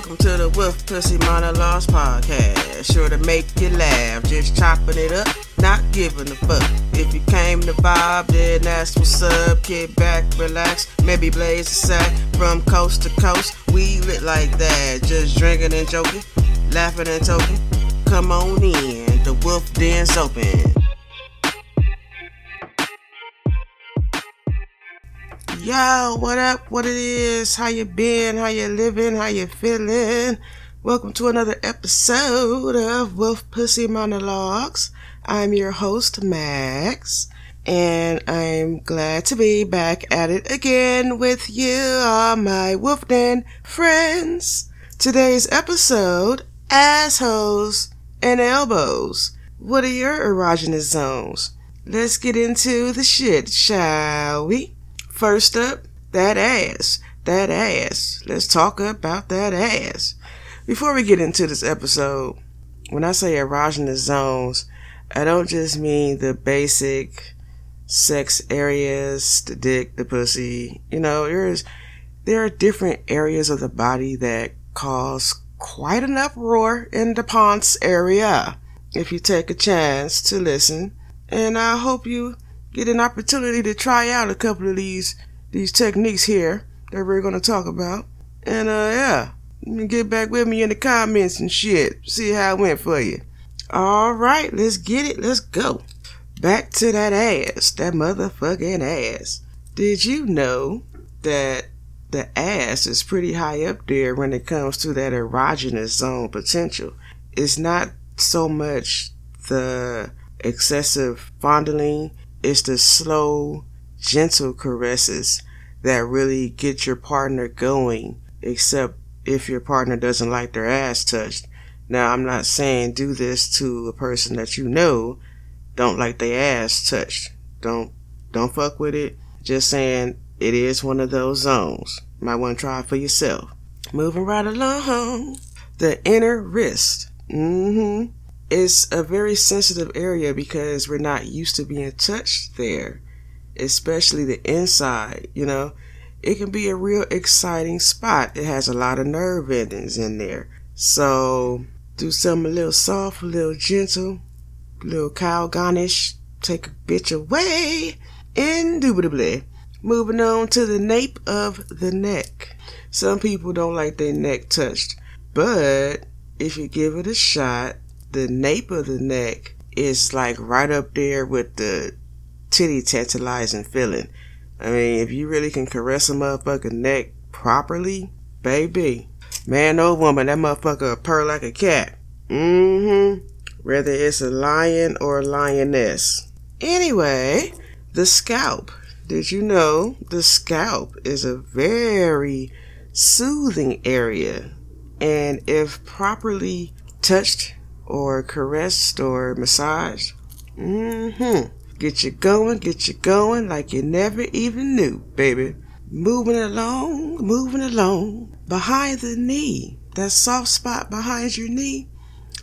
Welcome to the Wolf Pussy Monologues podcast. Sure to make you laugh, just chopping it up, not giving a fuck. If you came to vibe, then that's what's up. Kick back, relax, maybe blaze a sack from coast to coast. We lit like that, just drinking and joking, laughing and talking. Come on in, the Wolf Den's open. Yo, what up? What it is? How you been? How you living? How you feeling? Welcome to another episode of Wolf Pussy Monologues. I'm your host, Max, and I'm glad to be back at it again with you, all my Wolf Den friends. Today's episode, assholes and elbows. What are your erogenous zones? Let's get into the shit, shall we? First up, that ass. That ass. Let's talk about that ass. Before we get into this episode, when I say erogenous zones, I don't just mean the basic sex areas, the dick, the pussy. You know, there's there are different areas of the body that cause quite an uproar in the Ponce area. If you take a chance to listen, and I hope you get an opportunity to try out a couple of these these techniques here that we're gonna talk about. And uh yeah, get back with me in the comments and shit. See how it went for you. Alright, let's get it, let's go. Back to that ass, that motherfucking ass. Did you know that the ass is pretty high up there when it comes to that erogenous zone potential? It's not so much the excessive fondling, it's the slow, gentle caresses that really get your partner going, except if your partner doesn't like their ass touched. Now, I'm not saying do this to a person that you know don't like their ass touched. Don't, don't fuck with it. Just saying it is one of those zones. Might want to try it for yourself. Moving right along. The inner wrist. Mm-hmm. It's a very sensitive area because we're not used to being touched there especially the inside, you know, it can be a real exciting spot. It has a lot of nerve endings in there. So do something a little soft, a little gentle, a little cow garnish, Take a bitch away. Indubitably. Moving on to the nape of the neck. Some people don't like their neck touched, but if you give it a shot, the nape of the neck is like right up there with the titty tantalizing feeling. I mean, if you really can caress a motherfucking neck properly, baby, man or woman, that motherfucker purr like a cat. Mm-hmm. Whether it's a lion or a lioness. Anyway, the scalp. Did you know the scalp is a very soothing area? And if properly touched or caressed or massaged, mm-hmm Get you going, get you going like you never even knew, baby. Moving along, moving along. Behind the knee, that soft spot behind your knee,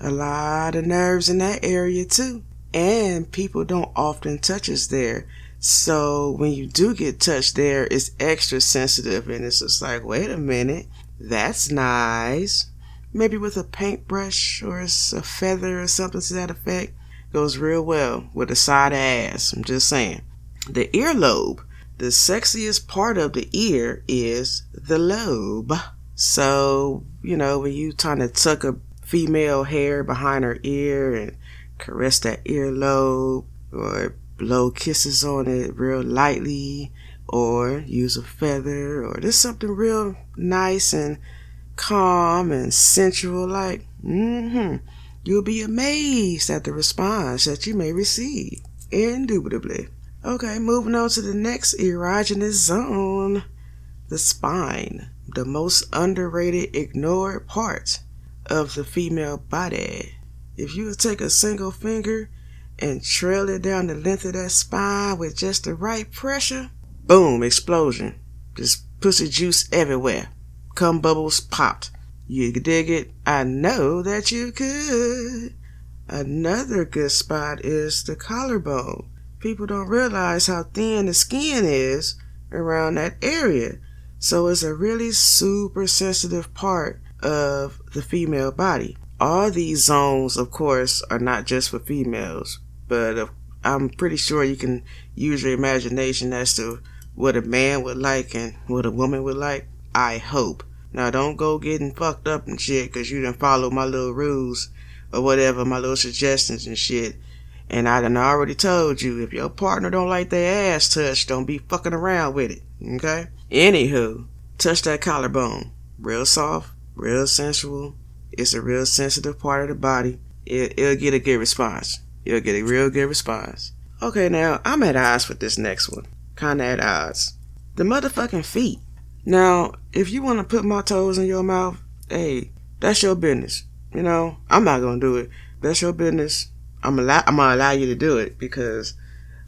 a lot of nerves in that area too. And people don't often touch us there. So when you do get touched there, it's extra sensitive and it's just like, wait a minute, that's nice. Maybe with a paintbrush or a feather or something to that effect goes real well with a side ass. I'm just saying. The earlobe, the sexiest part of the ear is the lobe. So, you know, when you trying to tuck a female hair behind her ear and caress that earlobe or blow kisses on it real lightly or use a feather or just something real nice and calm and sensual like, mm-hmm. You'll be amazed at the response that you may receive. Indubitably. Okay, moving on to the next erogenous zone the spine, the most underrated, ignored part of the female body. If you take a single finger and trail it down the length of that spine with just the right pressure, boom, explosion. Just pussy juice everywhere. Cum bubbles popped. You dig it? I know that you could. Another good spot is the collarbone. People don't realize how thin the skin is around that area. So it's a really super sensitive part of the female body. All these zones, of course, are not just for females, but uh, I'm pretty sure you can use your imagination as to what a man would like and what a woman would like. I hope. Now, don't go getting fucked up and shit because you didn't follow my little rules or whatever, my little suggestions and shit. And I done already told you if your partner don't like their ass touched, don't be fucking around with it. Okay? Anywho, touch that collarbone. Real soft, real sensual. It's a real sensitive part of the body. It, it'll get a good response. You'll get a real good response. Okay, now I'm at odds with this next one. Kinda at odds. The motherfucking feet. Now, if you want to put my toes in your mouth, hey, that's your business. You know, I'm not gonna do it. That's your business. I'm allow I'm gonna allow you to do it because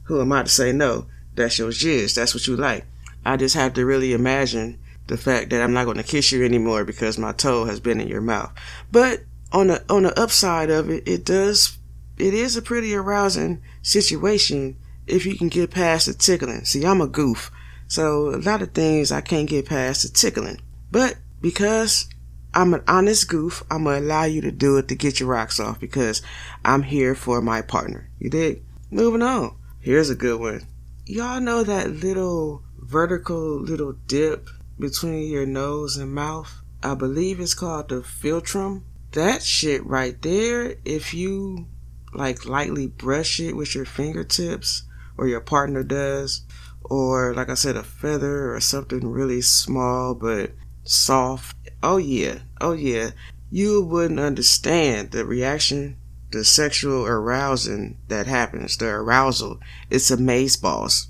who am I to say no? That's your jizz. That's what you like. I just have to really imagine the fact that I'm not gonna kiss you anymore because my toe has been in your mouth. But on the on the upside of it, it does it is a pretty arousing situation if you can get past the tickling. See, I'm a goof, so a lot of things I can't get past the tickling. But because I'm an honest goof, I'm gonna allow you to do it to get your rocks off because I'm here for my partner. You dig? Moving on. Here's a good one. Y'all know that little vertical little dip between your nose and mouth? I believe it's called the philtrum. That shit right there, if you like lightly brush it with your fingertips or your partner does or like I said a feather or something really small but soft oh yeah oh yeah you wouldn't understand the reaction the sexual arousing that happens the arousal it's amaze balls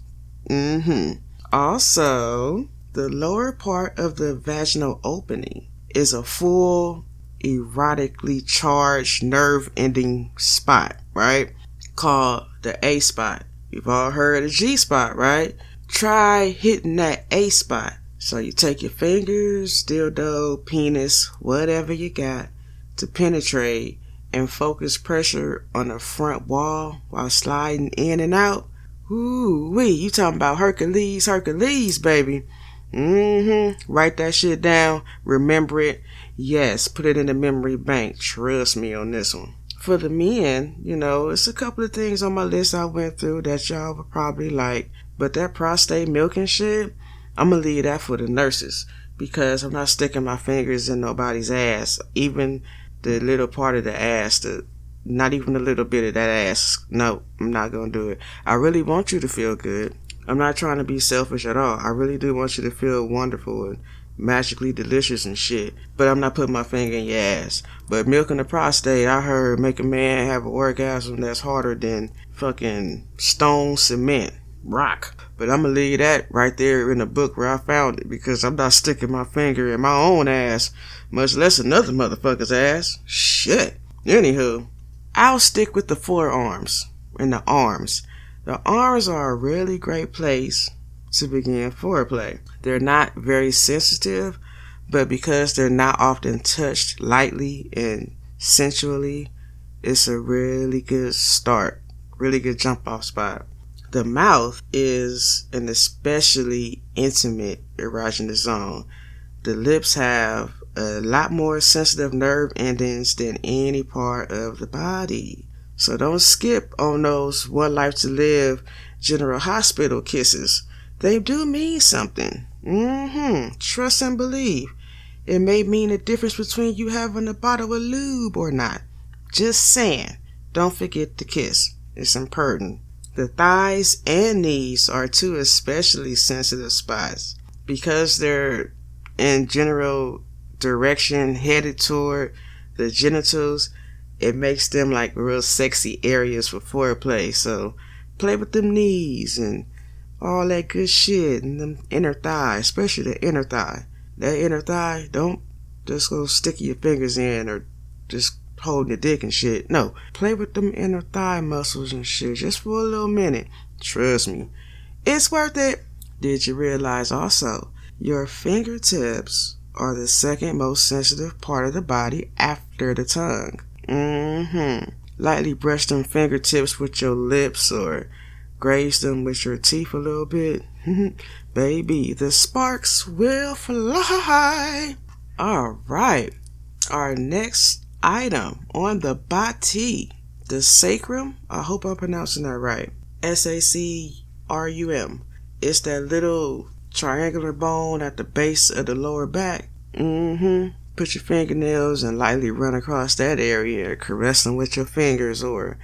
mm-hmm also the lower part of the vaginal opening is a full erotically charged nerve ending spot, right? Called the A spot. You've all heard of G spot, right? Try hitting that A spot. So you take your fingers, dildo, penis, whatever you got to penetrate and focus pressure on the front wall while sliding in and out. Ooh wee, you talking about Hercules, Hercules, baby. Mm-hmm. Write that shit down. Remember it. Yes, put it in the memory bank. Trust me on this one. For the men, you know, it's a couple of things on my list I went through that y'all would probably like. But that prostate milking shit, I'm gonna leave that for the nurses because I'm not sticking my fingers in nobody's ass. Even the little part of the ass, the not even a little bit of that ass. No, I'm not gonna do it. I really want you to feel good. I'm not trying to be selfish at all. I really do want you to feel wonderful and magically delicious and shit. But I'm not putting my finger in your ass. But milking the prostate, I heard make a man have an orgasm that's harder than fucking stone cement rock. But I'm gonna leave that right there in the book where I found it because I'm not sticking my finger in my own ass, much less another motherfucker's ass. Shit. Anywho, I'll stick with the forearms and the arms. The arms are a really great place to begin foreplay. They're not very sensitive, but because they're not often touched lightly and sensually, it's a really good start, really good jump off spot. The mouth is an especially intimate erogenous zone. The lips have a lot more sensitive nerve endings than any part of the body. So don't skip on those one life to live general hospital kisses. They do mean something. Mm-hmm. Trust and believe. It may mean the difference between you having a bottle of lube or not. Just saying. Don't forget to kiss. It's important. The thighs and knees are two especially sensitive spots because they're in general direction headed toward the genitals. It makes them like real sexy areas for foreplay. So play with them knees and all that good shit and the inner thigh, especially the inner thigh. That inner thigh, don't just go stick your fingers in or just holding your dick and shit. No, play with them inner thigh muscles and shit just for a little minute. Trust me, it's worth it. Did you realize also your fingertips are the second most sensitive part of the body after the tongue? Mm-hmm. Lightly brush them fingertips with your lips or graze them with your teeth a little bit, baby, the sparks will fly. All right. Our next item on the body, the sacrum. I hope I'm pronouncing that right. S A C R U M. It's that little triangular bone at the base of the lower back. Mm-hmm. Put your fingernails and lightly run across that area, caressing with your fingers, or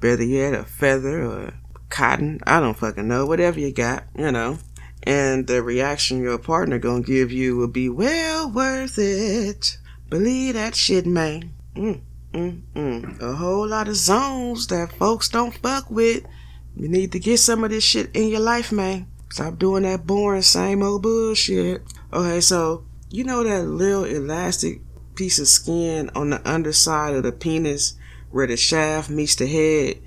better yet, a feather or cotton. I don't fucking know. Whatever you got, you know. And the reaction your partner gonna give you will be well worth it. Believe that shit, man. Mm, mm, mm. A whole lot of zones that folks don't fuck with. You need to get some of this shit in your life, man. Stop doing that boring, same old bullshit. Okay, so you know that little elastic piece of skin on the underside of the penis where the shaft meets the head?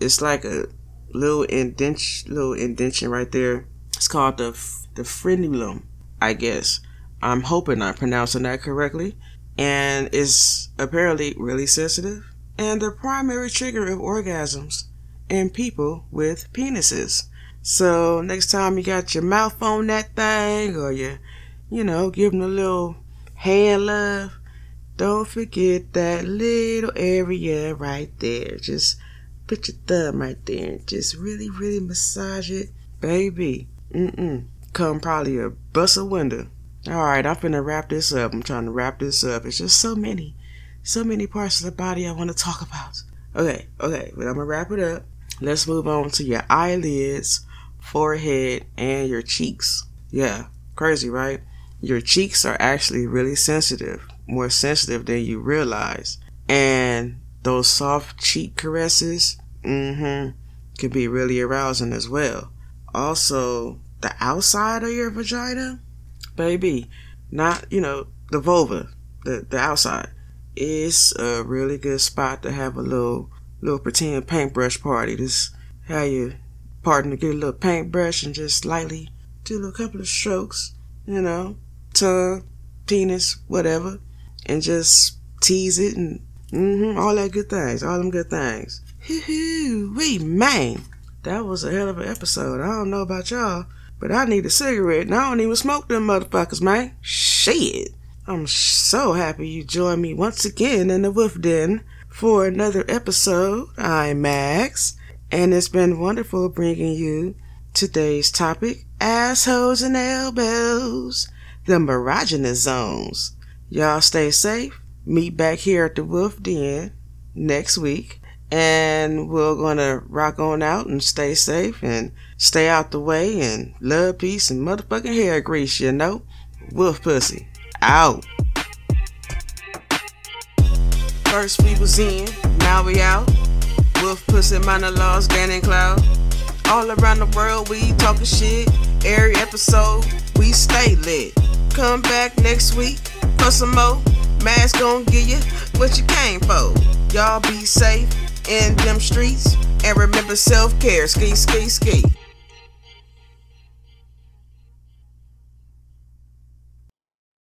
It's like a little indent, little indentation right there. It's called the the frenulum, I guess. I'm hoping I'm pronouncing that correctly. And it's apparently really sensitive and the primary trigger of orgasms in people with penises. So next time you got your mouth on that thing or you, you know, give them a little hand love, don't forget that little area right there. Just put your thumb right there and just really, really massage it. Baby, mm-mm. Come probably a bust a window. Alright, I'm finna wrap this up. I'm trying to wrap this up. It's just so many, so many parts of the body I want to talk about. Okay, okay, but I'm gonna wrap it up. Let's move on to your eyelids forehead, and your cheeks. Yeah, crazy, right? Your cheeks are actually really sensitive, more sensitive than you realize. And those soft cheek caresses, mm-hmm, can be really arousing as well. Also, the outside of your vagina, baby, not, you know, the vulva, the, the outside, is a really good spot to have a little, little pretend paintbrush party. This, how you partner get a little paintbrush and just lightly do a couple of strokes, you know, tongue, penis, whatever, and just tease it and mm-hmm, all that good things, all them good things. Hoo-hoo, we man, that was a hell of an episode. I don't know about y'all, but I need a cigarette and I don't even smoke them motherfuckers, man. Shit. I'm so happy you joined me once again in the Wolf Den for another episode. I'm Max. And it's been wonderful bringing you today's topic assholes and elbows, the erogenous zones. Y'all stay safe. Meet back here at the Wolf Den next week. And we're gonna rock on out and stay safe and stay out the way and love, peace, and motherfucking hair grease, you know? Wolf pussy. Out. First we was in, now we out. Wolf pussy monologues, Gannon Cloud. All around the world, we talking shit. Every episode, we stay lit. Come back next week for some more. Max gon' give you what you came for. Y'all be safe in them streets and remember self care. Ski, ski, ski.